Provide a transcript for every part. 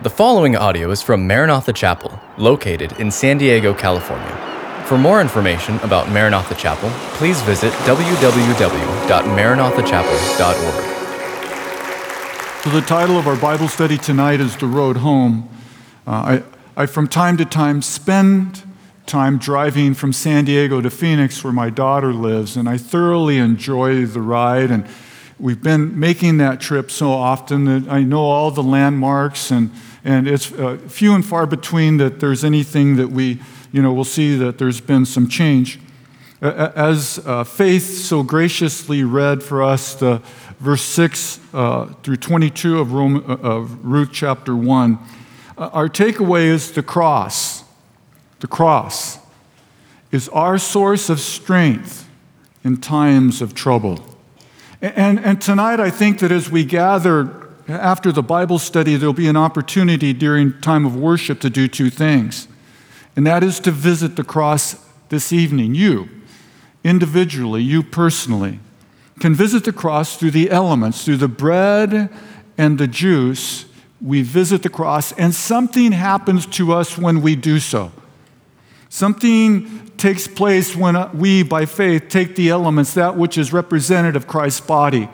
The following audio is from Maranatha Chapel, located in San Diego, California. For more information about Maranatha Chapel, please visit www.maranathachapel.org. So, the title of our Bible study tonight is The Road Home. Uh, I, I, from time to time, spend time driving from San Diego to Phoenix, where my daughter lives, and I thoroughly enjoy the ride. And we've been making that trip so often that I know all the landmarks, and, and it's uh, few and far between that there's anything that we, you know, we'll see that there's been some change. As uh, Faith so graciously read for us the verse 6 uh, through 22 of, Rome, uh, of Ruth chapter 1, uh, our takeaway is the cross. The cross is our source of strength in times of trouble. And, and tonight, I think that as we gather after the Bible study, there'll be an opportunity during time of worship to do two things. And that is to visit the cross this evening. You, individually, you personally, can visit the cross through the elements, through the bread and the juice. We visit the cross, and something happens to us when we do so. Something takes place when we, by faith, take the elements, that which is representative of Christ's body,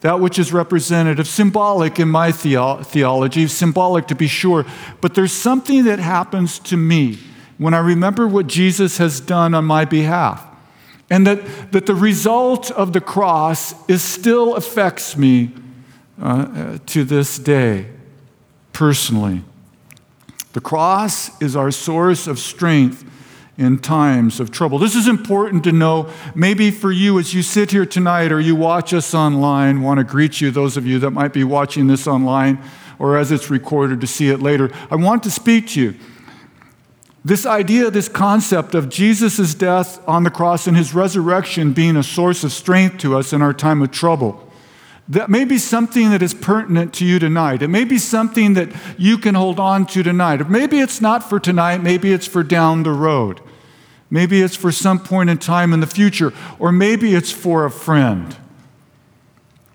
that which is representative, symbolic in my theo- theology, symbolic to be sure, but there's something that happens to me when I remember what Jesus has done on my behalf. And that, that the result of the cross is still affects me uh, uh to this day, personally. The cross is our source of strength in times of trouble. This is important to know. Maybe for you, as you sit here tonight or you watch us online, want to greet you, those of you that might be watching this online or as it's recorded to see it later. I want to speak to you. This idea, this concept of Jesus' death on the cross and his resurrection being a source of strength to us in our time of trouble. That may be something that is pertinent to you tonight. It may be something that you can hold on to tonight. Maybe it's not for tonight, maybe it's for down the road. Maybe it's for some point in time in the future, or maybe it's for a friend.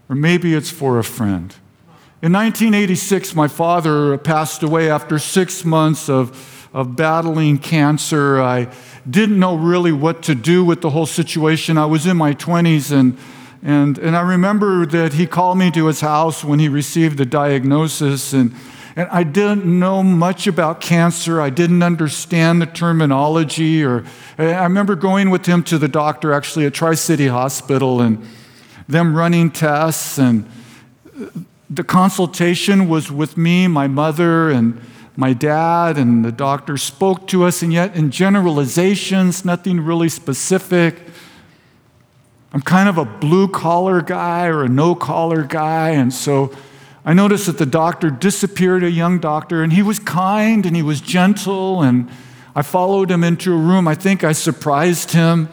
Or maybe it's for a friend. In 1986, my father passed away after six months of, of battling cancer. I didn't know really what to do with the whole situation. I was in my 20s and and, and I remember that he called me to his house when he received the diagnosis, and, and I didn't know much about cancer. I didn't understand the terminology. Or I remember going with him to the doctor, actually at Tri City Hospital, and them running tests. And the consultation was with me, my mother, and my dad, and the doctor spoke to us, and yet in generalizations, nothing really specific. I'm kind of a blue collar guy or a no collar guy. And so I noticed that the doctor disappeared, a young doctor, and he was kind and he was gentle. And I followed him into a room. I think I surprised him.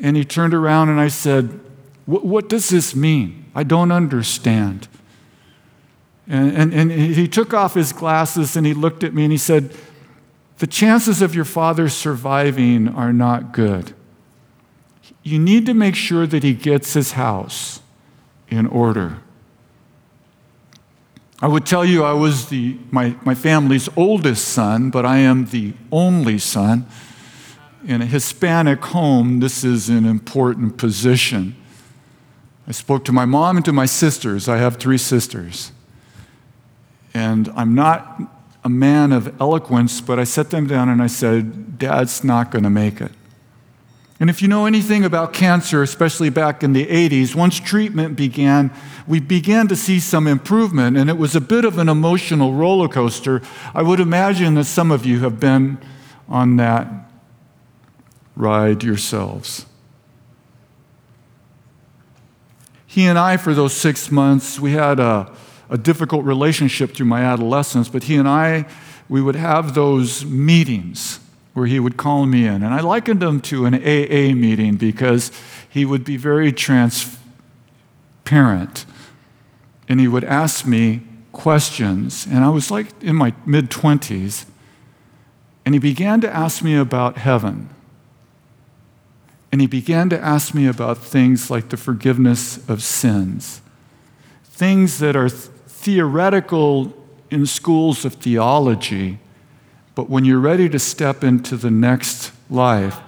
And he turned around and I said, What does this mean? I don't understand. And, and, and he took off his glasses and he looked at me and he said, The chances of your father surviving are not good you need to make sure that he gets his house in order. I would tell you I was the, my, my family's oldest son, but I am the only son. In a Hispanic home, this is an important position. I spoke to my mom and to my sisters. I have three sisters. And I'm not a man of eloquence, but I set them down and I said, Dad's not going to make it. And if you know anything about cancer, especially back in the 80s, once treatment began, we began to see some improvement, and it was a bit of an emotional roller coaster. I would imagine that some of you have been on that ride yourselves. He and I, for those six months, we had a, a difficult relationship through my adolescence, but he and I, we would have those meetings where he would call me in. And I likened him to an AA meeting because he would be very transparent and he would ask me questions. And I was like in my mid 20s, and he began to ask me about heaven. And he began to ask me about things like the forgiveness of sins, things that are theoretical in schools of theology, but when you're ready to step into the next life,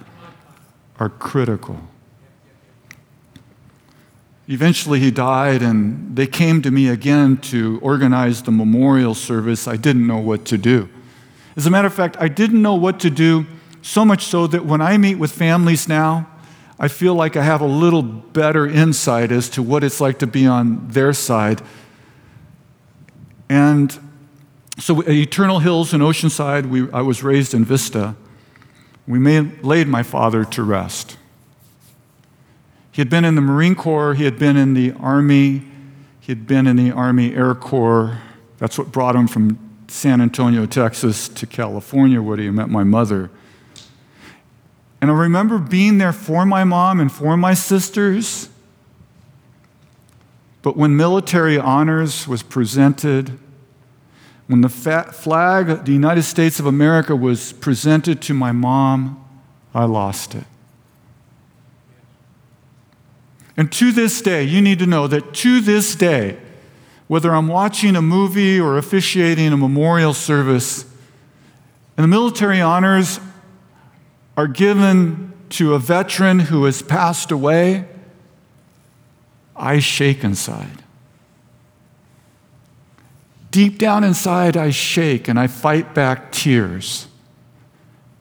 are critical. Eventually, he died, and they came to me again to organize the memorial service. I didn't know what to do. As a matter of fact, I didn't know what to do, so much so that when I meet with families now, I feel like I have a little better insight as to what it's like to be on their side. And so, uh, Eternal Hills in Oceanside, we, I was raised in Vista. We made, laid my father to rest. He had been in the Marine Corps, he had been in the Army, he had been in the Army Air Corps. That's what brought him from San Antonio, Texas to California, where he met my mother. And I remember being there for my mom and for my sisters. But when military honors was presented, when the flag of the United States of America was presented to my mom, I lost it. And to this day, you need to know that to this day, whether I'm watching a movie or officiating a memorial service, and the military honors are given to a veteran who has passed away, I shake inside. Deep down inside, I shake and I fight back tears.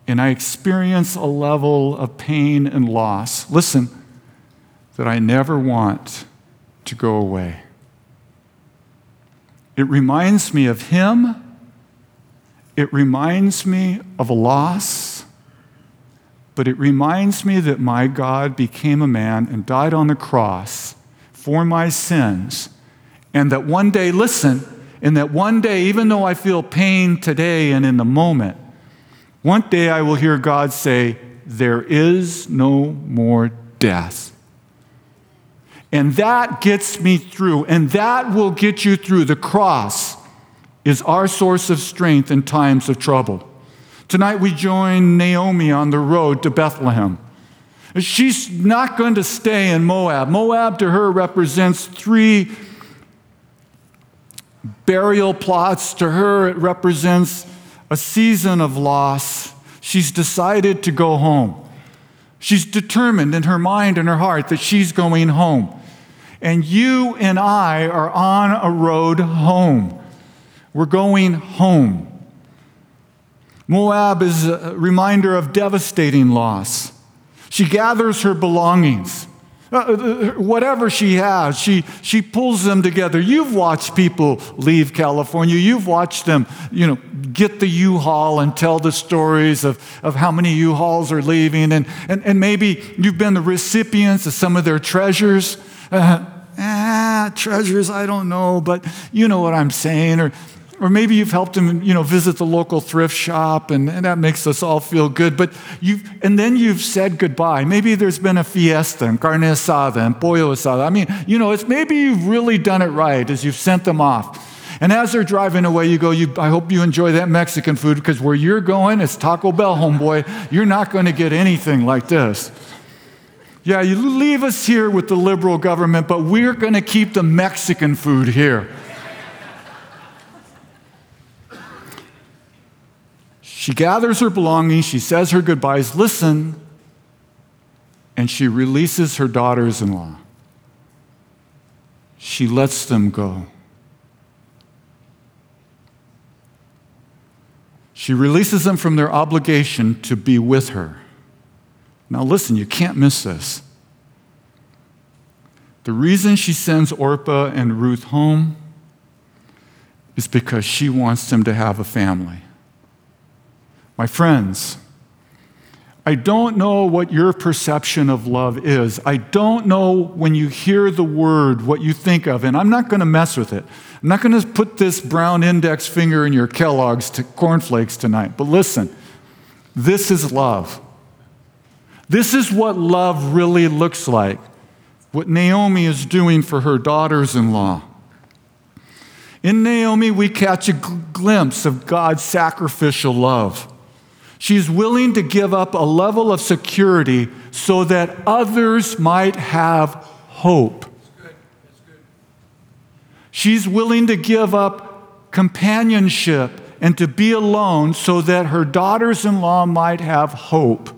And I experience a level of pain and loss. Listen, that I never want to go away. It reminds me of him. It reminds me of a loss. But it reminds me that my God became a man and died on the cross for my sins. And that one day, listen, and that one day, even though I feel pain today and in the moment, one day I will hear God say, There is no more death. And that gets me through, and that will get you through. The cross is our source of strength in times of trouble. Tonight we join Naomi on the road to Bethlehem. She's not going to stay in Moab. Moab to her represents three burial plots. To her, it represents a season of loss. She's decided to go home. She's determined in her mind and her heart that she's going home. And you and I are on a road home. We're going home. Moab is a reminder of devastating loss. She gathers her belongings. Uh, uh, whatever she has, she, she pulls them together. You've watched people leave California. You've watched them, you know, get the U-Haul and tell the stories of, of how many U-Hauls are leaving. And, and, and maybe you've been the recipients of some of their treasures. Uh, ah, treasures, I don't know, but you know what I'm saying. Or, or maybe you've helped them, you know, visit the local thrift shop, and, and that makes us all feel good. But you and then you've said goodbye. Maybe there's been a fiesta and carne asada and pollo asada. I mean, you know, it's maybe you've really done it right as you've sent them off. And as they're driving away, you go, you, I hope you enjoy that Mexican food because where you're going is Taco Bell, homeboy. You're not going to get anything like this. Yeah, you leave us here with the liberal government, but we're going to keep the Mexican food here. She gathers her belongings, she says her goodbyes, listen, and she releases her daughters in law. She lets them go. She releases them from their obligation to be with her. Now, listen, you can't miss this. The reason she sends Orpah and Ruth home is because she wants them to have a family. My friends, I don't know what your perception of love is. I don't know when you hear the word what you think of, and I'm not going to mess with it. I'm not going to put this brown index finger in your Kellogg's to cornflakes tonight. But listen, this is love. This is what love really looks like, what Naomi is doing for her daughters in law. In Naomi, we catch a glimpse of God's sacrificial love. She's willing to give up a level of security so that others might have hope. She's willing to give up companionship and to be alone so that her daughters in law might have hope.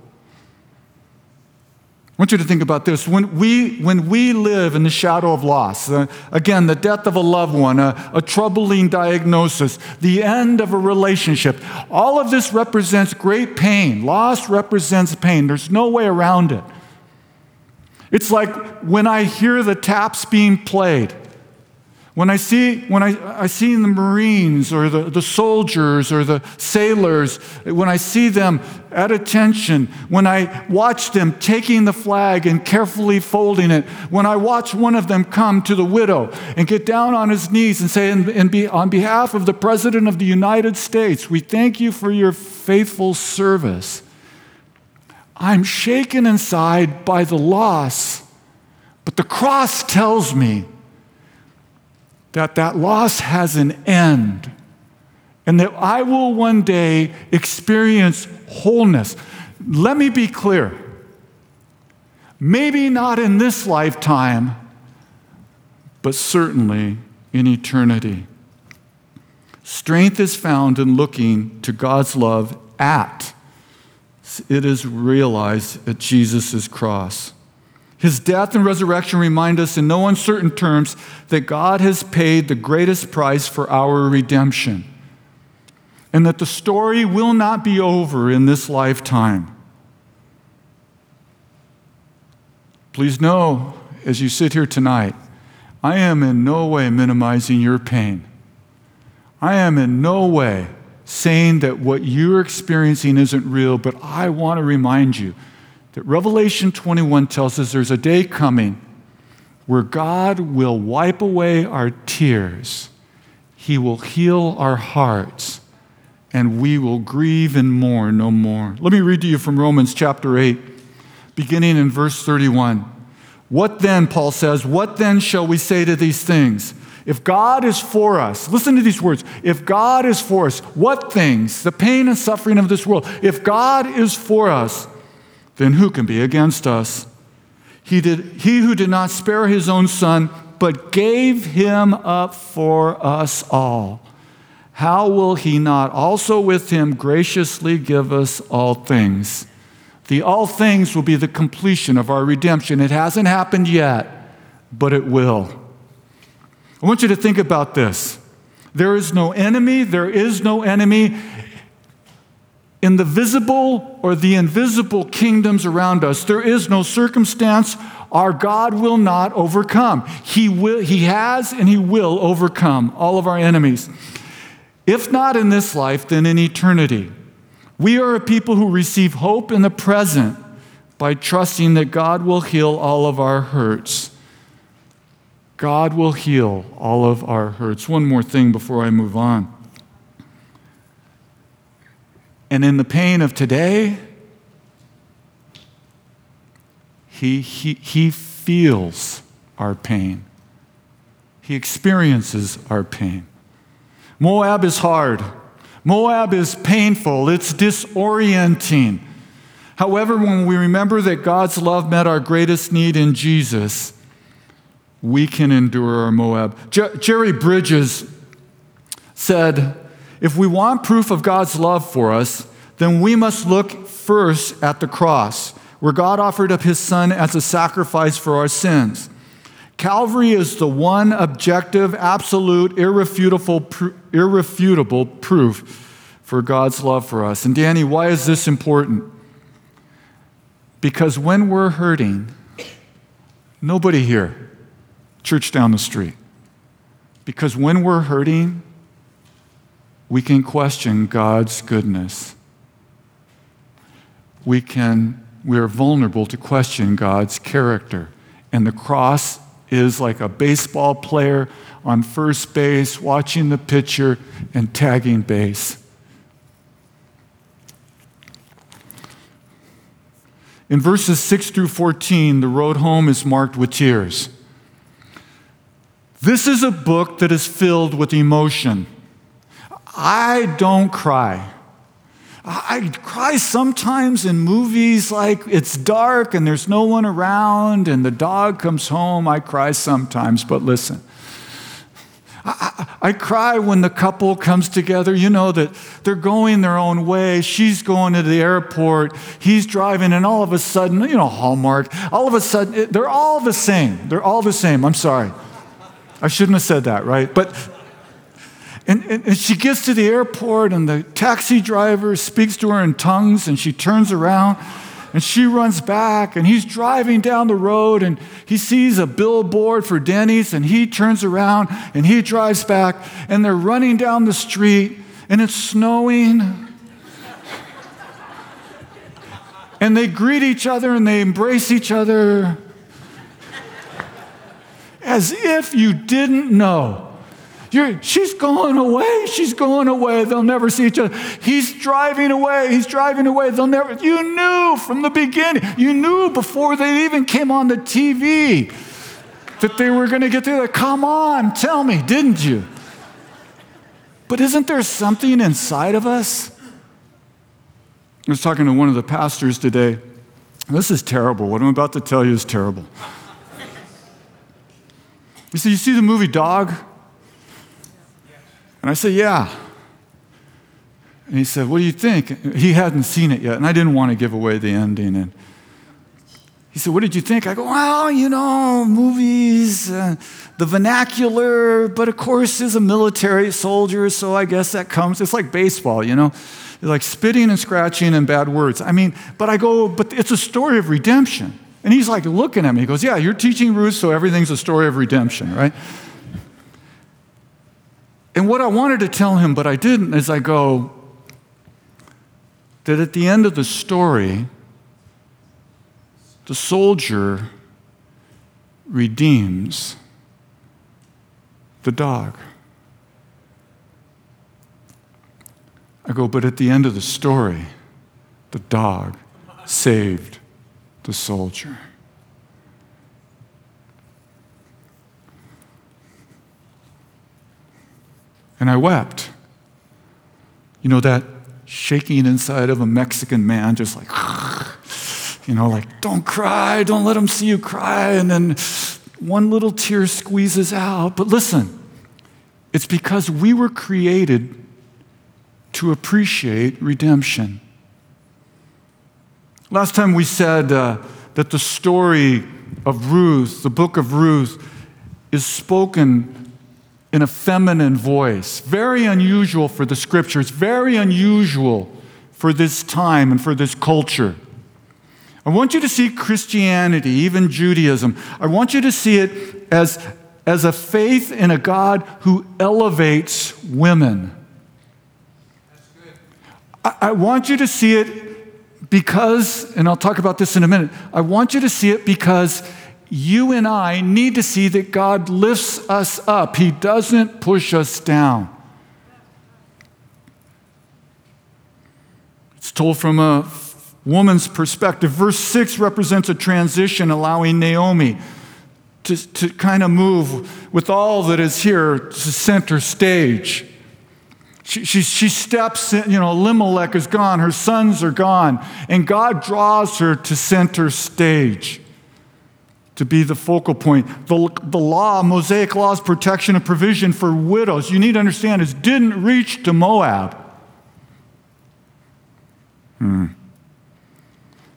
I want you to think about this. When we, when we live in the shadow of loss, uh, again, the death of a loved one, a, a troubling diagnosis, the end of a relationship, all of this represents great pain. Loss represents pain. There's no way around it. It's like when I hear the taps being played. When I see, when I, I see the Marines or the, the soldiers or the sailors, when I see them at attention, when I watch them taking the flag and carefully folding it, when I watch one of them come to the widow and get down on his knees and say, and, and be, on behalf of the President of the United States, we thank you for your faithful service. I'm shaken inside by the loss, but the cross tells me that that loss has an end and that I will one day experience wholeness. Let me be clear. Maybe not in this lifetime, but certainly in eternity. Strength is found in looking to God's love at. It is realized at Jesus' cross. His death and resurrection remind us in no uncertain terms that God has paid the greatest price for our redemption and that the story will not be over in this lifetime. Please know, as you sit here tonight, I am in no way minimizing your pain. I am in no way saying that what you're experiencing isn't real, but I want to remind you that Revelation 21 tells us there's a day coming where God will wipe away our tears, He will heal our hearts, and we will grieve and mourn no more. Let me read to you from Romans chapter 8, beginning in verse 31. What then, Paul says, what then shall we say to these things? If God is for us, listen to these words. If God is for us, what things? The pain and suffering of this world. If God is for us, then who can be against us? He, did, he who did not spare his own son, but gave him up for us all, how will he not also with him graciously give us all things? The all things will be the completion of our redemption. It hasn't happened yet, but it will. I want you to think about this. There is no enemy, there is no enemy in the visible or the invisible kingdoms around us, there is no circumstance our God will not overcome. He, will, he has and He will overcome all of our enemies. If not in this life, then in eternity. We are a people who receive hope in the present by trusting that God will heal all of our hurts. God will heal all of our hurts. One more thing before I move on. And in the pain of today, he, he, he feels our pain. He experiences our pain. Moab is hard. Moab is painful. It's disorienting. However, when we remember that God's love met our greatest need in Jesus, we can endure our Moab. Jer- Jerry Bridges said, if we want proof of God's love for us, then we must look first at the cross, where God offered up his son as a sacrifice for our sins. Calvary is the one objective, absolute, irrefutable, irrefutable proof for God's love for us. And Danny, why is this important? Because when we're hurting, nobody here, church down the street, because when we're hurting, we can question God's goodness. We can we are vulnerable to question God's character. And the cross is like a baseball player on first base watching the pitcher and tagging base. In verses 6 through 14, the road home is marked with tears. This is a book that is filled with emotion. I don't cry. I cry sometimes in movies like it's dark and there's no one around and the dog comes home. I cry sometimes, but listen. I, I cry when the couple comes together. You know that they're going their own way. She's going to the airport. He's driving, and all of a sudden, you know, Hallmark, all of a sudden, they're all the same. They're all the same. I'm sorry. I shouldn't have said that, right? But, and, and, she gets to the airport, and the taxi driver speaks to her in tongues, and she turns around and she runs back, and he's driving down the road, and he sees a billboard for Denny's, and he turns around and he drives back, and they're running down the street, and it's snowing. and they greet each other and they embrace each other as if you didn't know. You're, she's going away. She's going away. They'll never see each other. He's driving away. He's driving away. They'll never. You knew from the beginning. You knew before they even came on the TV that they were going to get together. Come on, tell me, didn't you? But isn't there something inside of us? I was talking to one of the pastors today. This is terrible. What I'm about to tell you is terrible. He said, You see the movie Dog? And I said, Yeah. And he said, What do you think? He hadn't seen it yet, and I didn't want to give away the ending. And he said, What did you think? I go, Well, you know, movies, uh, the vernacular, but of course, he's a military soldier, so I guess that comes. It's like baseball, you know, like spitting and scratching and bad words. I mean, but I go, But it's a story of redemption. And he's like looking at me. He goes, Yeah, you're teaching Ruth, so everything's a story of redemption, right? And what I wanted to tell him, but I didn't, is I go, that at the end of the story, the soldier redeems the dog. I go, but at the end of the story, the dog saved the soldier. And I wept. You know, that shaking inside of a Mexican man, just like, you know, like, don't cry, don't let them see you cry. And then one little tear squeezes out. But listen, it's because we were created to appreciate redemption. Last time we said uh, that the story of Ruth, the book of Ruth, is spoken in a feminine voice. Very unusual for the scriptures, very unusual for this time and for this culture. I want you to see Christianity, even Judaism, I want you to see it as, as a faith in a God who elevates women. I, I want you to see it because, and I'll talk about this in a minute, I want you to see it because you and I need to see that God lifts us up, He doesn't push us down. It's told from a woman's perspective. Verse 6 represents a transition, allowing Naomi to, to kind of move with all that is here to center stage. She, she, she steps in, you know, Elimelech is gone, her sons are gone, and God draws her to center stage to be the focal point. The, the law, Mosaic law's protection and provision for widows, you need to understand, is didn't reach to Moab. Hmm.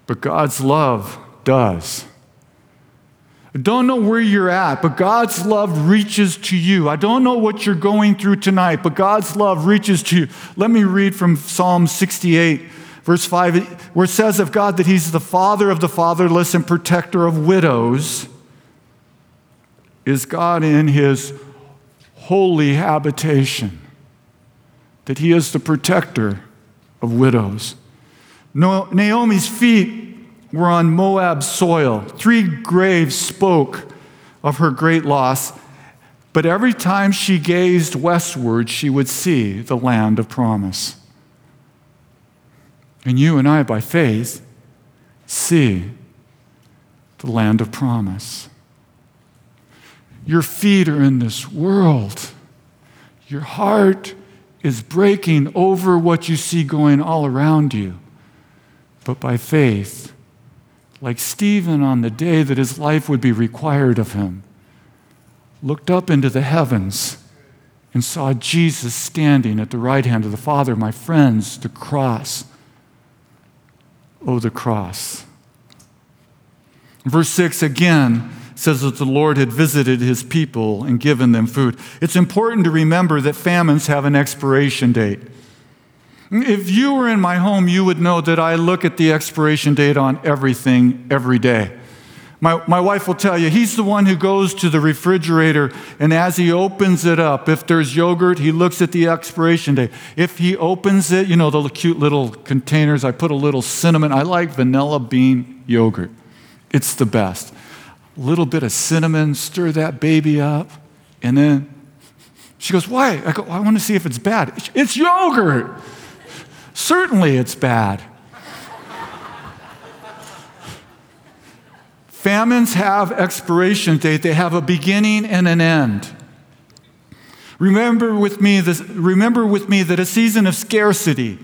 But God's love does. I don't know where you're at, but God's love reaches to you. I don't know what you're going through tonight, but God's love reaches to you. Let me read from Psalm 68, verse 5, where it says of God that He's the father of the fatherless and protector of widows. Is God in His holy habitation? That He is the protector of widows. Naomi's feet were on Moab soil. Three graves spoke of her great loss, but every time she gazed westward, she would see the land of promise. And you and I, by faith, see the land of promise. Your feet are in this world. Your heart is breaking over what you see going all around you. But by faith, like Stephen on the day that his life would be required of him, looked up into the heavens and saw Jesus standing at the right hand of the Father. My friends, the cross. Oh, the cross. Verse 6 again says that the Lord had visited his people and given them food. It's important to remember that famines have an expiration date. If you were in my home, you would know that I look at the expiration date on everything every day. My, my wife will tell you, he's the one who goes to the refrigerator, and as he opens it up, if there's yogurt, he looks at the expiration date. If he opens it, you know, the cute little containers, I put a little cinnamon. I like vanilla bean yogurt, it's the best. A little bit of cinnamon, stir that baby up, and then she goes, Why? I go, I want to see if it's bad. It's yogurt. Certainly it's bad. Famines have expiration date, they have a beginning and an end. Remember with me, this, remember with me that a season of scarcity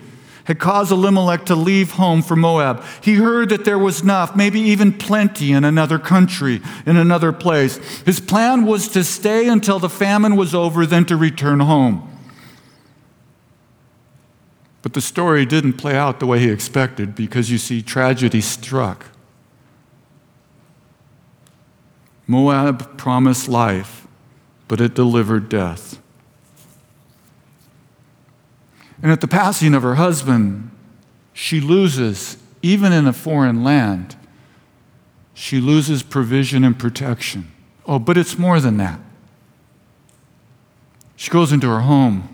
had caused Elimelech to leave home for Moab. He heard that there was enough, maybe even plenty in another country, in another place. His plan was to stay until the famine was over, then to return home. But the story didn't play out the way he expected because you see, tragedy struck. Moab promised life, but it delivered death. And at the passing of her husband, she loses, even in a foreign land, she loses provision and protection. Oh, but it's more than that. She goes into her home.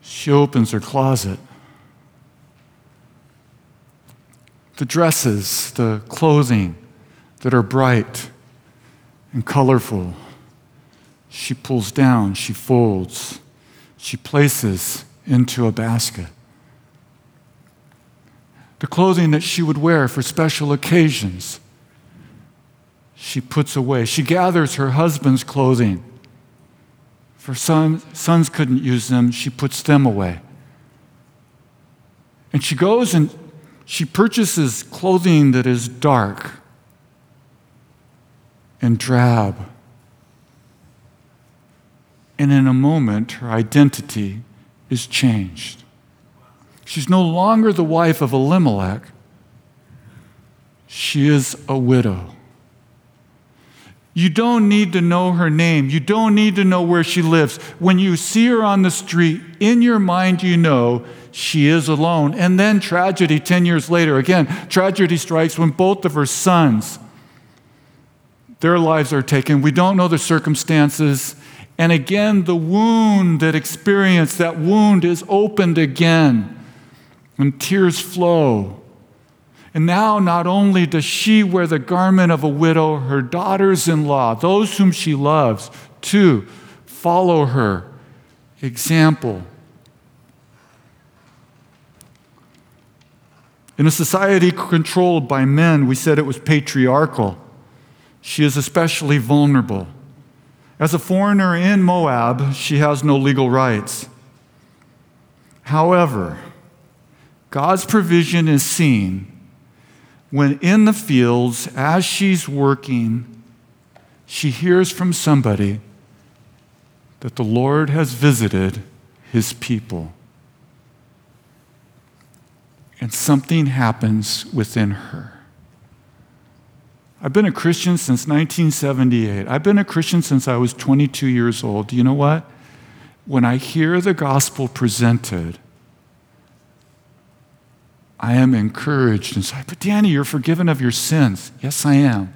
She opens her closet. The dresses, the clothing that are bright and colorful. She pulls down, she folds, she places into a basket. The clothing that she would wear for special occasions, she puts away. She gathers her husband's clothing. For son, sons couldn't use them, she puts them away. And she goes and she purchases clothing that is dark and drab. And in a moment, her identity is changed. She's no longer the wife of Elimelech, she is a widow. You don't need to know her name. You don't need to know where she lives. When you see her on the street, in your mind, you know she is alone. And then tragedy 10 years later. Again, tragedy strikes when both of her sons, their lives are taken. We don't know the circumstances. And again, the wound that experienced, that wound is opened again. And tears flow. And now, not only does she wear the garment of a widow, her daughters in law, those whom she loves, too, follow her example. In a society controlled by men, we said it was patriarchal. She is especially vulnerable. As a foreigner in Moab, she has no legal rights. However, God's provision is seen when in the fields, as she's working, she hears from somebody that the Lord has visited his people and something happens within her. I've been a Christian since 1978. I've been a Christian since I was 22 years old. You know what? When I hear the gospel presented, I am encouraged and say, But Danny, you're forgiven of your sins. Yes, I am.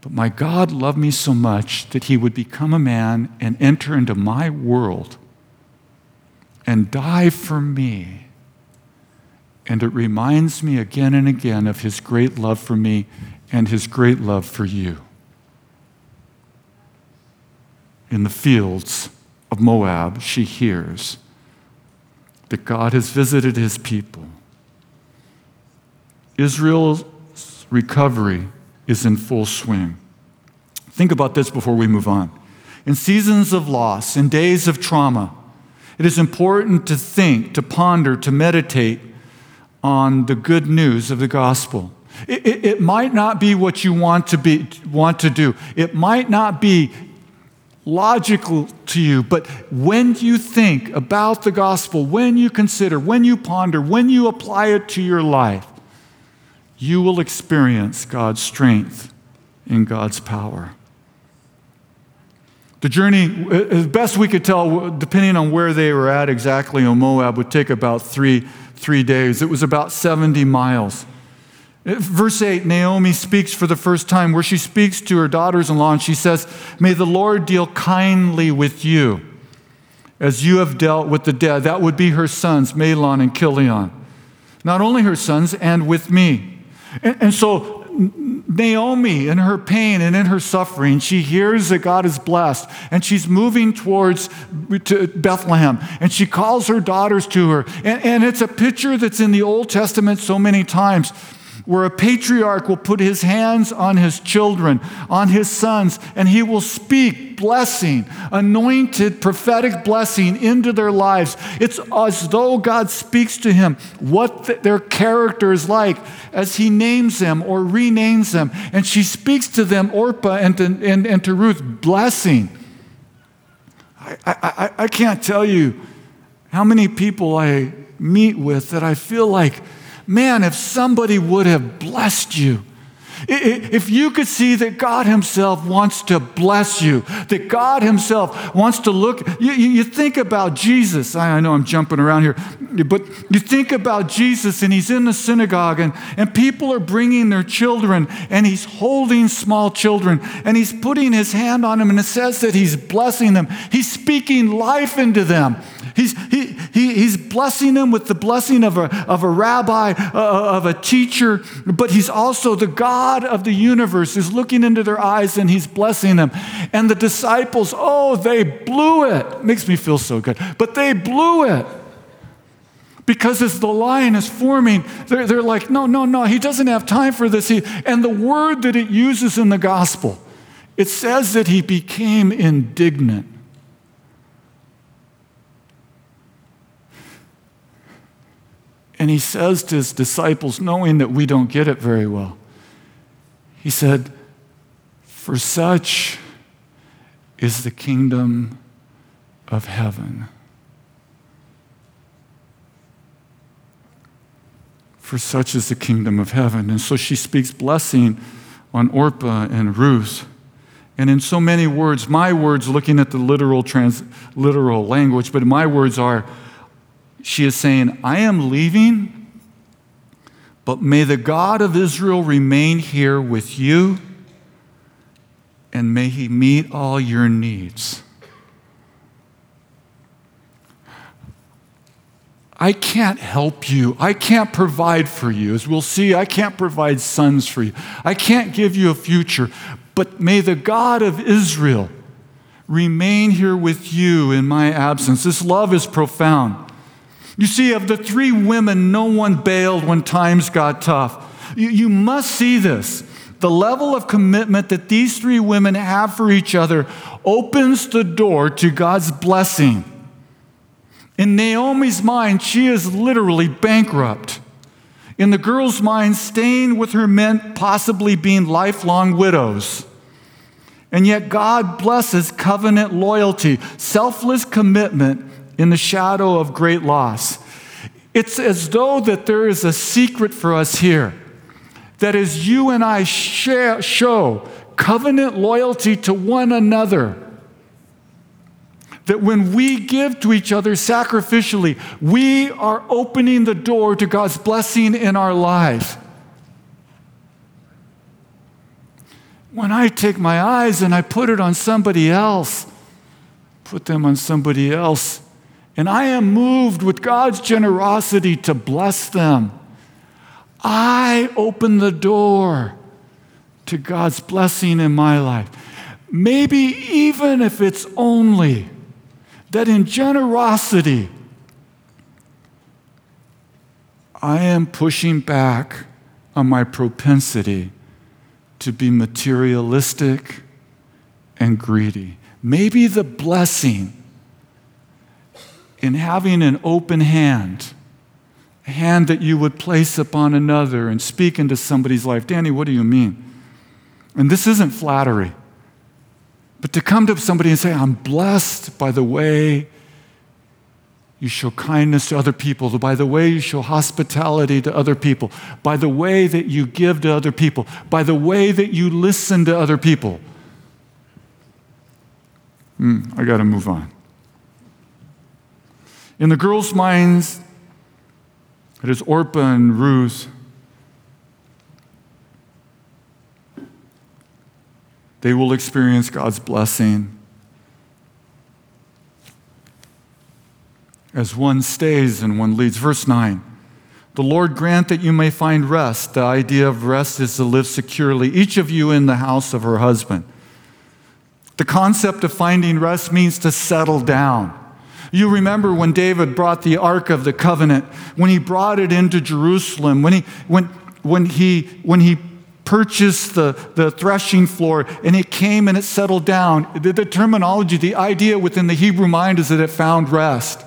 But my God loved me so much that he would become a man and enter into my world and die for me and it reminds me again and again of his great love for me and his great love for you. In the fields of Moab, she hears that God has visited his people. Israel's recovery is in full swing. Think about this before we move on. In seasons of loss, in days of trauma, it is important to think, to ponder, to meditate on the good news of the gospel. It, it, it, might not be what you want to, be, want to do. It might not be logical to you, but when you think about the gospel, when you consider, when you ponder, when you apply it to your life, you will experience God's strength and God's power. The journey, uh, as best we could tell, depending on where they were at exactly on Moab, would take about three, three days. It was about 70 miles. Verse 8, Naomi speaks for the first time, where she speaks to her daughters in law, and she says, May the Lord deal kindly with you as you have dealt with the dead. That would be her sons, Mahlon and Chilion. Not only her sons, and with me. And, and so Naomi, in her pain and in her suffering, she hears that God is blessed and she's moving towards to Bethlehem and she calls her daughters to her. And, and it's a picture that's in the Old Testament so many times where a patriarch will put his hands on his children, on his sons, and he will speak blessing, anointed prophetic blessing into their lives. It's as though God speaks to him what the, their character is like as he names them or renames them. And she speaks to them, Orpah and to, and, and to Ruth, blessing. I, I, I can't tell you how many people I meet with that I feel like man, if somebody would have blessed you, if you could see that God Himself wants to bless you, that God Himself wants to look, you, you, think about Jesus. I know I'm jumping around here, but you think about Jesus and He's in the synagogue and, and people are bringing their children and He's holding small children and He's putting His hand on them and it says that He's blessing them. He's speaking life into them. He's, he, he, he's blessing them with the blessing of a, of a rabbi, uh, of a teacher, but he's also the God of the universe is looking into their eyes and he's blessing them. And the disciples, oh, they blew it. Makes me feel so good. But they blew it. Because as the line is forming, they're, they're like, no, no, no, he doesn't have time for this. He, and the word that it uses in the gospel, it says that he became indignant. And he says to his disciples, knowing that we don't get it very well, he said, For such is the kingdom of heaven. For such is the kingdom of heaven. And so she speaks blessing on Orpah and Ruth. And in so many words, my words, looking at the literal, trans, literal language, but my words are she is saying, I am leaving, but may the God of Israel remain here with you, and may he meet all your needs. I can't help you. I can't provide for you. As we'll see, I can't provide sons for you. I can't give you a future. But may the God of Israel remain here with you in my absence. This love is profound. You see, of the three women, no one bailed when times got tough. You, you must see this. The level of commitment that these three women have for each other opens the door to God's blessing. In Naomi's mind, she is literally bankrupt. In the girl's mind, staying with her meant possibly being lifelong widows. And yet, God blesses covenant loyalty, selfless commitment in the shadow of great loss. It's as though that there is a secret for us here. That as you and I share, show covenant loyalty to one another, that when we give to each other sacrificially, we are opening the door to God's blessing in our lives. When I take my eyes and I put it on somebody else, put them on somebody else, and I am moved with God's generosity to bless them. I open the door to God's blessing in my life. Maybe even if it's only that in generosity, I am pushing back on my propensity to be materialistic and greedy. Maybe the blessing in having an open hand a hand that you would place upon another and speak into somebody's life. Danny, what do you mean? And this isn't flattery, but to come to somebody and say, I'm blessed by the way you show kindness to other people, by the way you show hospitality to other people, by the way that you give to other people, by the way that you listen to other people. Mm, I got to move on. In the girls' minds, it is Orpah and Ruth. They will experience God's blessing as one stays and one leads. Verse 9 The Lord grant that you may find rest. The idea of rest is to live securely, each of you in the house of her husband. The concept of finding rest means to settle down. You remember when David brought the Ark of the Covenant, when he brought it into Jerusalem, when he, when, when he, when he purchased the, the threshing floor and it came and it settled down. The, the terminology, the idea within the Hebrew mind is that it found rest.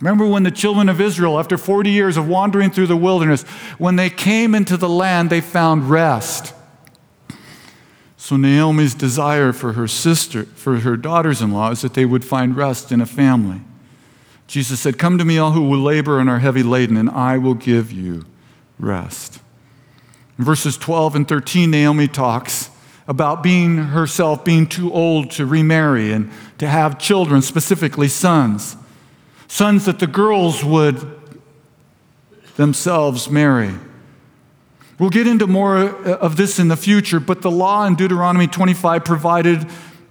Remember when the children of Israel, after 40 years of wandering through the wilderness, when they came into the land, they found rest. So Naomi's desire for her sister, for her daughters-in-law, is that they would find rest in a family. Jesus said, Come to me, all who will labor and are heavy laden, and I will give you rest. In verses 12 and 13, Naomi talks about being herself being too old to remarry and to have children, specifically sons sons that the girls would themselves marry. We'll get into more uh, of this in the future, but the law in Deuteronomy 25 provided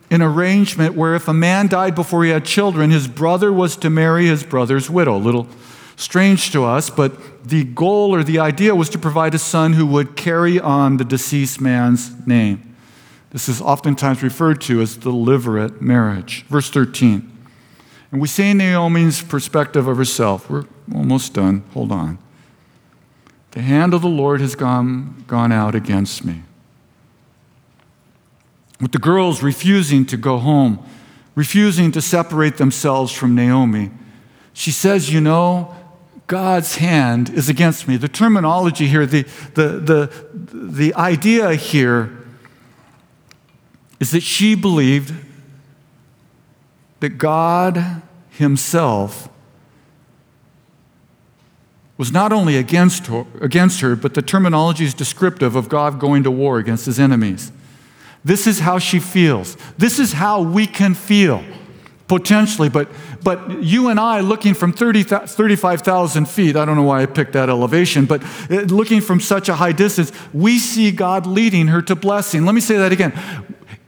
an arrangement where if a man died before he had children, his brother was to marry his brother's widow. A little strange to us, but the goal or the idea was to provide a son who would carry on the deceased man's name. This is oftentimes referred to as the marriage. Verse 13. And we see Naomi's perspective of herself. We're almost done. Hold on. The hand of the Lord has gone, gone out against me. With the girls refusing to go home, refusing to separate themselves from Naomi, she says, You know, God's hand is against me. The terminology here, the, the, the, the idea here is that she believed that God Himself was not only against her, against her, but the terminology is descriptive of God going to war against His enemies. This is how she feels. This is how we can feel, potentially. But, but you and I, looking from 30, 35,000 feet, I don't know why I picked that elevation, but uh, looking from such a high distance, we see God leading her to blessing. Let me say that again.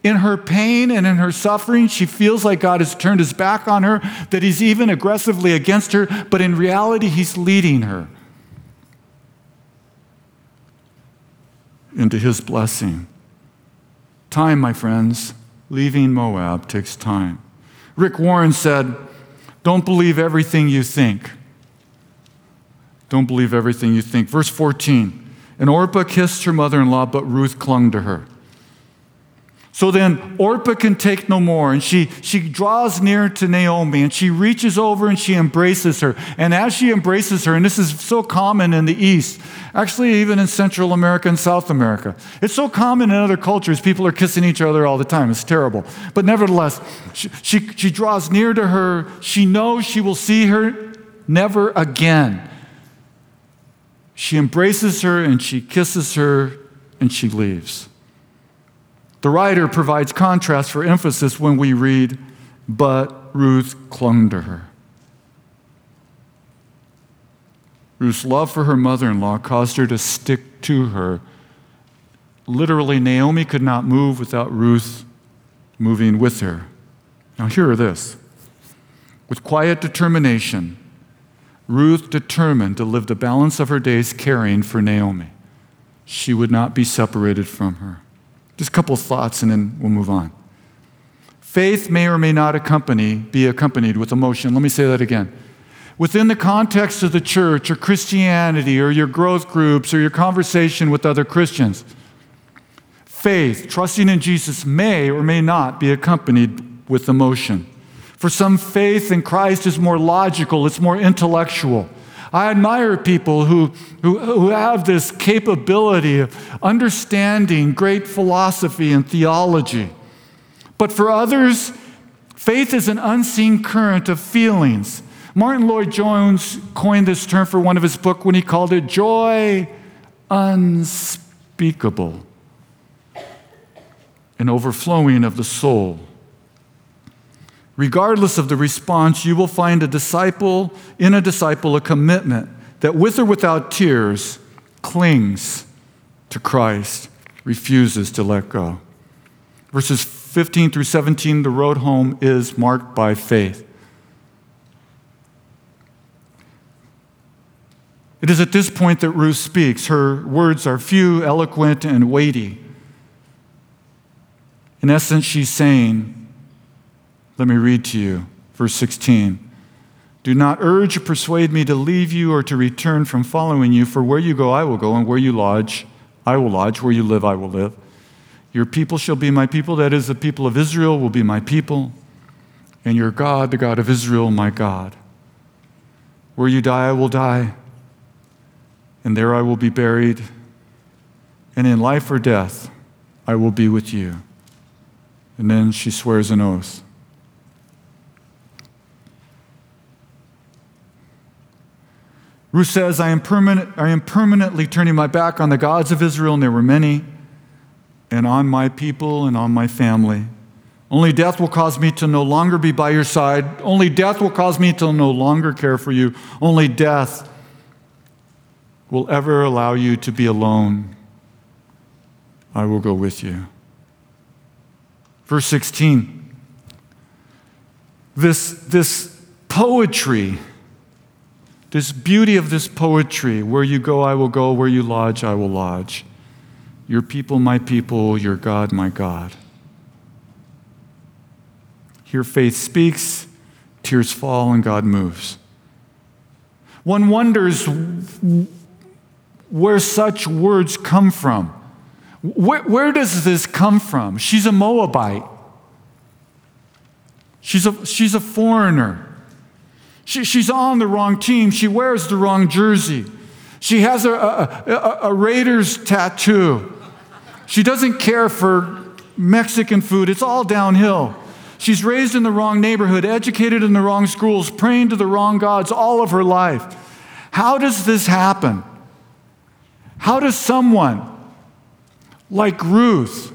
In her pain and in her suffering, she feels like God has turned his back on her, that he's even aggressively against her, but in reality, he's leading her into his blessing. Time, my friends, leaving Moab takes time. Rick Warren said, Don't believe everything you think. Don't believe everything you think. Verse 14 And Orpah kissed her mother in law, but Ruth clung to her. So then Orpah can take no more, and she, she draws near to Naomi, and she reaches over and she embraces her. And as she embraces her, and this is so common in the East, actually, even in Central America and South America, it's so common in other cultures, people are kissing each other all the time. It's terrible. But nevertheless, she, she, she draws near to her. She knows she will see her never again. She embraces her and she kisses her and she leaves. The writer provides contrast for emphasis when we read, But Ruth clung to her. Ruth's love for her mother in law caused her to stick to her. Literally, Naomi could not move without Ruth moving with her. Now, hear this. With quiet determination, Ruth determined to live the balance of her days caring for Naomi. She would not be separated from her. Just a couple of thoughts and then we'll move on. Faith may or may not accompany, be accompanied with emotion. Let me say that again. Within the context of the church or Christianity or your growth groups or your conversation with other Christians, faith, trusting in Jesus, may or may not be accompanied with emotion. For some, faith in Christ is more logical, it's more intellectual. I admire people who, who, who have this capability of understanding great philosophy and theology. But for others, faith is an unseen current of feelings. Martyn Lloyd-Jones coined this term for one of his books when he called it joy unspeakable, an overflowing of the soul. Regardless of the response, you will find a disciple, in a disciple, a commitment that with or without tears clings to Christ, refuses to let go. Verses 15 through 17, the road home is marked by faith. It is at this point that Ruth speaks. Her words are few, eloquent, and weighty. In essence, she's saying, let me read to you, verse 16. Do not urge or persuade me to leave you or to return from following you, for where you go, I will go, and where you lodge, I will lodge. Where you live, I will live. Your people shall be my people, that is, the people of Israel will be my people, and your God, the God of Israel, my God. Where you die, I will die, and there I will be buried, and in life or death, I will be with you. And then she swears an oath. Ruth says, I am, permanent, I am permanently turning my back on the gods of Israel, and there were many, and on my people and on my family. Only death will cause me to no longer be by your side. Only death will cause me to no longer care for you. Only death will ever allow you to be alone. I will go with you. Verse 16. This, this poetry this beauty of this poetry where you go, I will go, where you lodge, I will lodge. Your people, my people, your God, my God. Here faith speaks, tears fall, and God moves. One wonders where such words come from. Where, where, does this come from? She's a Moabite. She's a, she's a foreigner. She, she's on the wrong team. She wears the wrong jersey. She has a, a, a, a Raiders tattoo. She doesn't care for Mexican food. It's all downhill. She's raised in the wrong neighborhood, educated in the wrong schools, praying to the wrong gods all of her life. How does this happen? How does someone like Ruth,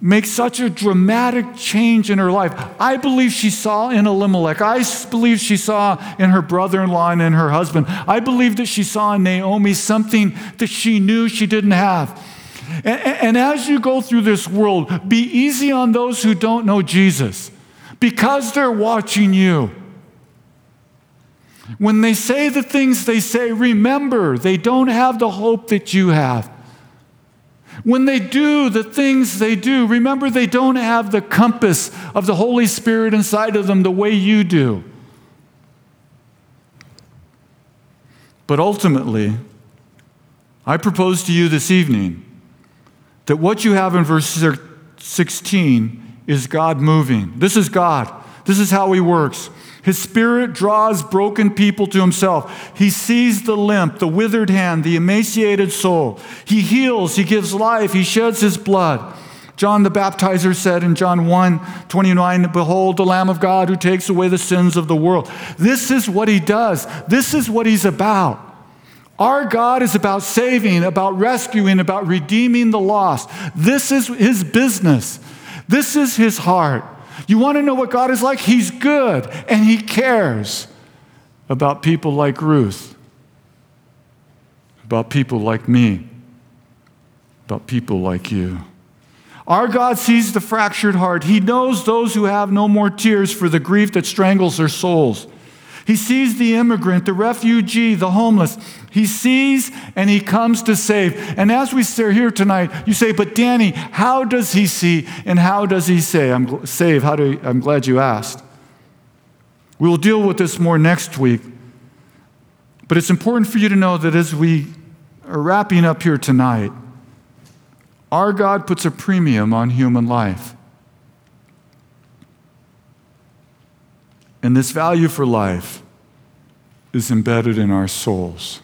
make such a dramatic change in her life. I believe she saw in Elimelech. I believe she saw in her brother in law and in her husband. I believe that she saw in Naomi something that she knew she didn't have. And, and as you go through this world, be easy on those who don't know Jesus because they're watching you. When they say the things they say, remember, they don't have the hope that you have. When they do the things they do, remember they don't have the compass of the Holy Spirit inside of them the way you do. But ultimately, I propose to you this evening that what you have in verse 16 is God moving. This is God. This is how He works. His spirit draws broken people to himself. He sees the limp, the withered hand, the emaciated soul. He heals, he gives life, he sheds his blood. John the Baptizer said in John 1 29, Behold, the Lamb of God who takes away the sins of the world. This is what he does, this is what he's about. Our God is about saving, about rescuing, about redeeming the lost. This is his business, this is his heart. You want to know what God is like? He's good and He cares about people like Ruth, about people like me, about people like you. Our God sees the fractured heart. He knows those who have no more tears for the grief that strangles their souls. He sees the immigrant, the refugee, the homeless. He sees and he comes to save. And as we sit here tonight, you say, But Danny, how does he see and how does he say? I'm save. How do I'm glad you asked. We will deal with this more next week. But it's important for you to know that as we are wrapping up here tonight, our God puts a premium on human life. And this value for life is embedded in our souls.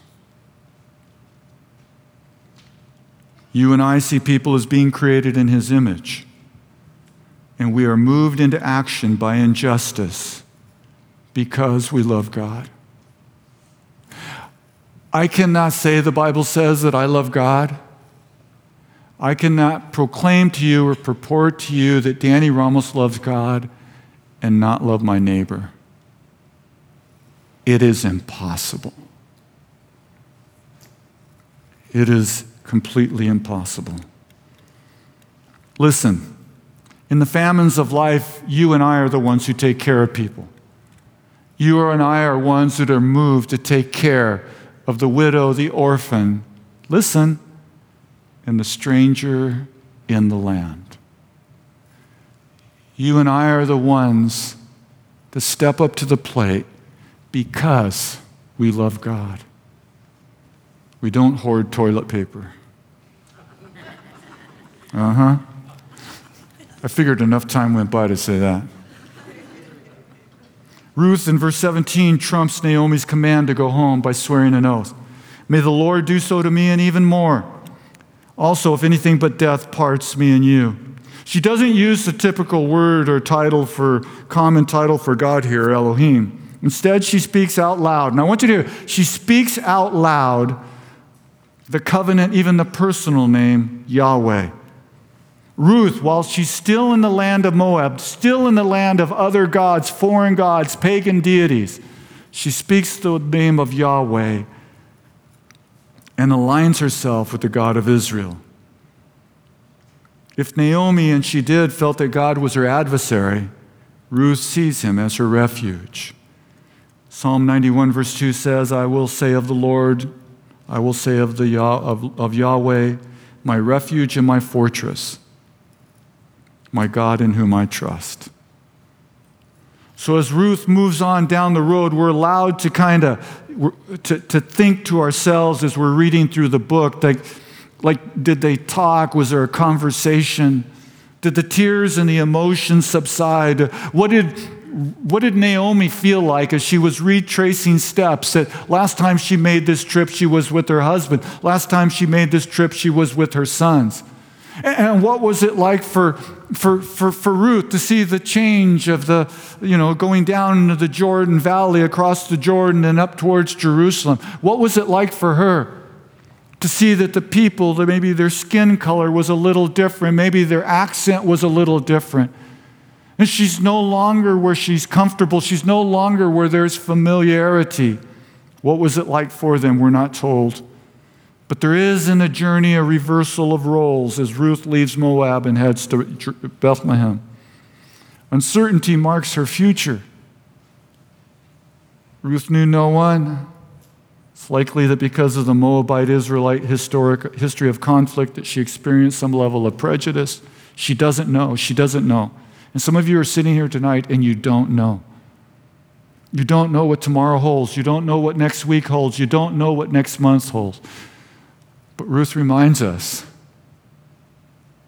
You and I see people as being created in His image, and we are moved into action by injustice because we love God. I cannot say the Bible says that I love God. I cannot proclaim to you or purport to you that Danny Ramos loves God and not love my neighbor. It is impossible. It is completely impossible. Listen, in the famines of life, you and I are the ones who take care of people. You and I are ones that are moved to take care of the widow, the orphan. Listen, and the stranger in the land. You and I are the ones to step up to the plate because we love God. We don't hoard toilet paper. Uh huh. I figured enough time went by to say that. Ruth in verse 17 trumps Naomi's command to go home by swearing an oath. May the Lord do so to me and even more. Also, if anything but death parts me and you. She doesn't use the typical word or title for common title for God here, Elohim. Instead, she speaks out loud. And I want you to hear, she speaks out loud the covenant, even the personal name, Yahweh. Ruth, while she's still in the land of Moab, still in the land of other gods, foreign gods, pagan deities, she speaks the name of Yahweh and aligns herself with the God of Israel. If Naomi, and she did, felt that God was her adversary, Ruth sees him as her refuge. Psalm 91, verse 2 says, I will say of the Lord, I will say of, the, of, of Yahweh, my refuge and my fortress my God in whom I trust. So as Ruth moves on down the road, we're allowed to kind of to, to think to ourselves as we're reading through the book, like, like did they talk? Was there a conversation? Did the tears and the emotions subside? What did what did Naomi feel like as she was retracing steps? That last time she made this trip, she was with her husband. Last time she made this trip, she was with her sons. And what was it like for, for, for, for Ruth to see the change of the, you know, going down into the Jordan Valley, across the Jordan, and up towards Jerusalem? What was it like for her? To see that the people, that maybe their skin color was a little different, maybe their accent was a little different. And she's no longer where she's comfortable, she's no longer where there's familiarity. What was it like for them? We're not told. But there is in the journey a reversal of roles as Ruth leaves Moab and heads to Bethlehem. Uncertainty marks her future. Ruth knew no one. It's likely that because of the Moabite Israelite historic history of conflict that she experienced some level of prejudice. She doesn't know. She doesn't know. And some of you are sitting here tonight and you don't know. You don't know what tomorrow holds. You don't know what next week holds. You don't know what next month holds. But Ruth reminds us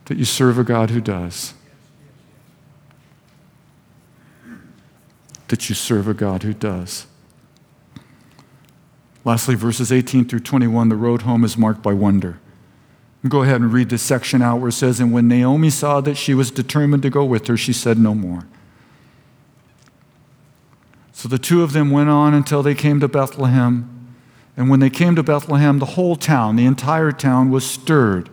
that you serve a God who does. That you serve a God who does. Lastly, verses 18 through 21, the road home is marked by wonder. Go ahead and read this section out where it says, And when Naomi saw that she was determined to go with her, she said no more. So the two of them went on until they came to Bethlehem. And when they came to Bethlehem, the whole town, the entire town, was stirred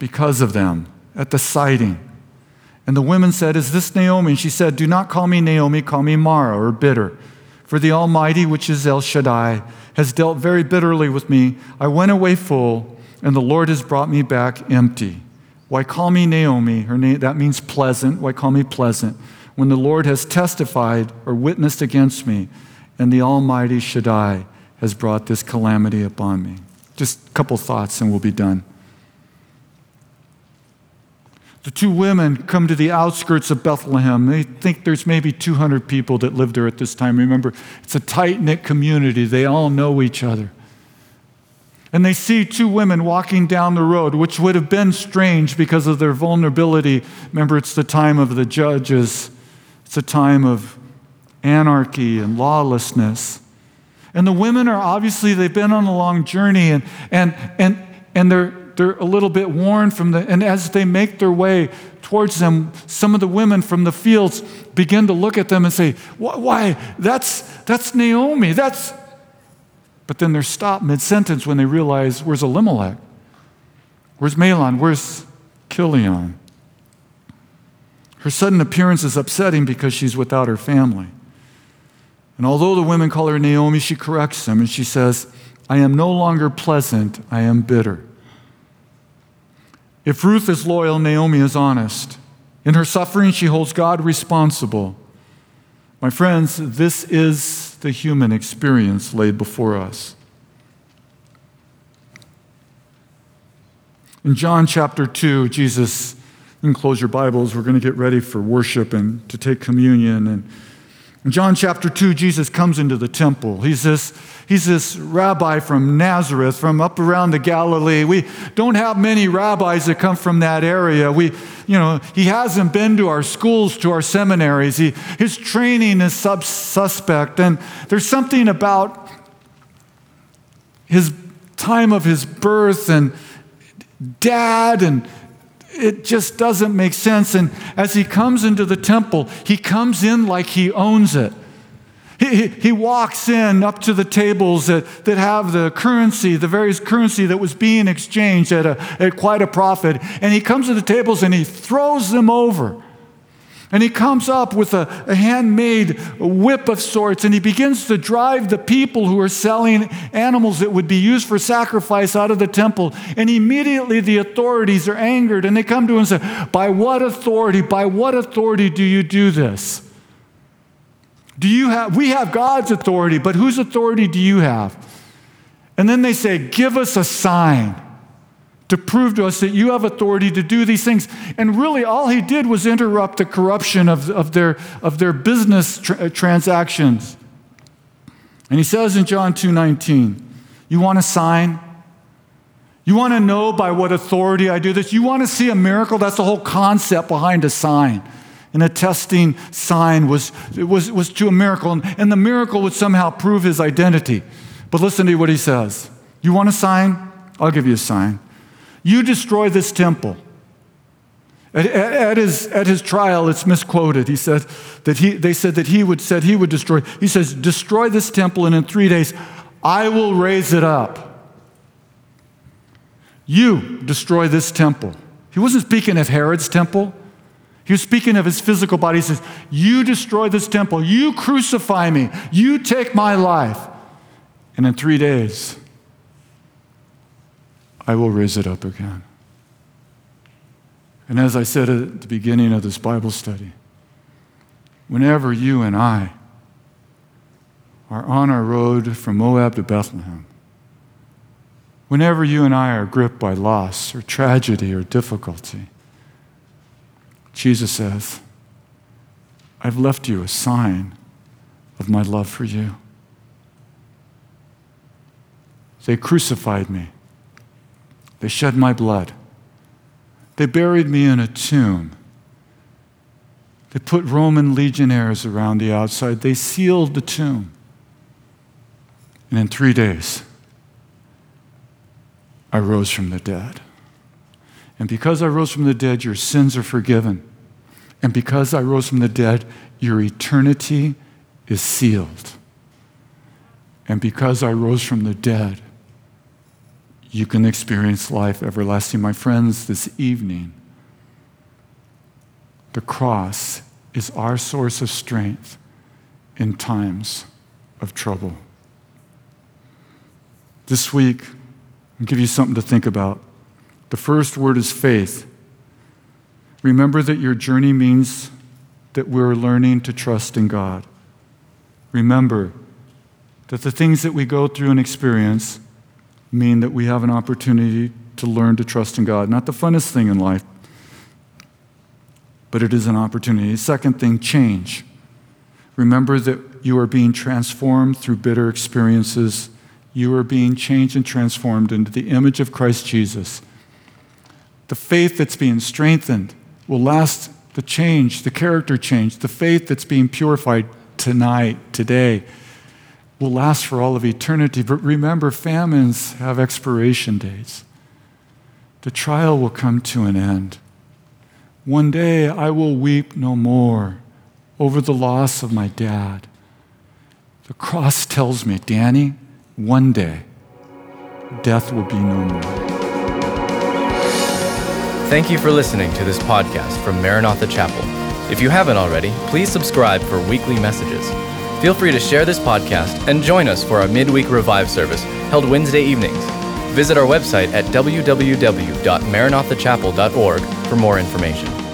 because of them at the sighting. And the women said, Is this Naomi? And she said, Do not call me Naomi, call me Mara or bitter. For the Almighty, which is El Shaddai, has dealt very bitterly with me. I went away full, and the Lord has brought me back empty. Why call me Naomi? Her name, that means pleasant. Why call me pleasant? When the Lord has testified or witnessed against me, and the Almighty Shaddai has brought this calamity upon me. Just a couple thoughts and we'll be done. The two women come to the outskirts of Bethlehem. They think there's maybe 200 people that live there at this time. Remember, it's a tight knit community, they all know each other. And they see two women walking down the road, which would have been strange because of their vulnerability. Remember, it's the time of the judges, it's a time of anarchy and lawlessness. And the women are obviously, they've been on a long journey and, and, and, and they're, they're a little bit worn from the, and as they make their way towards them, some of the women from the fields begin to look at them and say, Why? That's, that's Naomi. That's. But then they're stopped mid sentence when they realize, Where's Elimelech? Where's Mahlon? Where's Chilion? Her sudden appearance is upsetting because she's without her family. And although the women call her Naomi, she corrects them and she says, I am no longer pleasant, I am bitter. If Ruth is loyal, Naomi is honest. In her suffering, she holds God responsible. My friends, this is the human experience laid before us. In John chapter 2, Jesus, can close your Bibles, we're going to get ready for worship and to take communion. And in John chapter 2, Jesus comes into the temple. He's this, he's this rabbi from Nazareth, from up around the Galilee. We don't have many rabbis that come from that area. We, you know, he hasn't been to our schools, to our seminaries. He, his training is sub- suspect. And there's something about his time of his birth and dad and it just doesn't make sense. And as he comes into the temple, he comes in like he owns it. He, he walks in up to the tables that, that have the currency, the various currency that was being exchanged at, a, at quite a profit. And he comes to the tables and he throws them over. And he comes up with a, a, handmade whip of sorts and he begins to drive the people who are selling animals that would be used for sacrifice out of the temple. And immediately the authorities are angered and they come to him and say, By what authority, by what authority do you do this? Do you have, we have God's authority, but whose authority do you have? And then they say, Give us a sign to prove to us that you have authority to do these things. And really, all he did was interrupt the corruption of, of, their, of their business tra- uh, transactions. And he says in John 2:19, you want a sign? You want to know by what authority I do this? You want to see a miracle? That's the whole concept behind a sign. And a testing sign was, was, was to a miracle, and, and the miracle would somehow prove his identity. But listen to what he says. You want a sign? I'll give you a sign. You destroy this temple. At, at, his, at his trial, it's misquoted. He said that he, they said that he would, said he would destroy. He says, Destroy this temple, and in three days, I will raise it up. You destroy this temple. He wasn't speaking of Herod's temple. He was speaking of his physical body. He says, You destroy this temple. You crucify me. You take my life. And in three days, I will raise it up again. And as I said at the beginning of this Bible study, whenever you and I are on our road from Moab to Bethlehem, whenever you and I are gripped by loss or tragedy or difficulty, Jesus says, I've left you a sign of my love for you. They crucified me. They shed my blood. They buried me in a tomb. They put Roman legionnaires around the outside. They sealed the tomb. And in three days, I rose from the dead. And because I rose from the dead, your sins are forgiven. And because I rose from the dead, your eternity is sealed. And because I rose from the dead, you can experience life everlasting. My friends, this evening, the cross is our source of strength in times of trouble. This week, I'll give you something to think about. The first word is faith. Remember that your journey means that we're learning to trust in God. Remember that the things that we go through and experience mean that we have an opportunity to learn to trust in God. Not the funnest thing in life, but it is an opportunity. Second thing, change. Remember that you are being transformed through bitter experiences. You are being changed and transformed into the image of Christ Jesus. The faith that's being strengthened will last the change, the character change, the faith that's being purified tonight, today, will last for all of eternity. But remember, famines have expiration dates. The trial will come to an end. One day I will weep no more over the loss of my dad. The cross tells me, Danny, one day death will be no more. Thank you for listening to this podcast from Maranatha Chapel. If you haven't already, please subscribe for weekly messages. Feel free to share this podcast and join us for our midweek revive service held Wednesday evenings. Visit our website at www.maranathachapel.org for more information.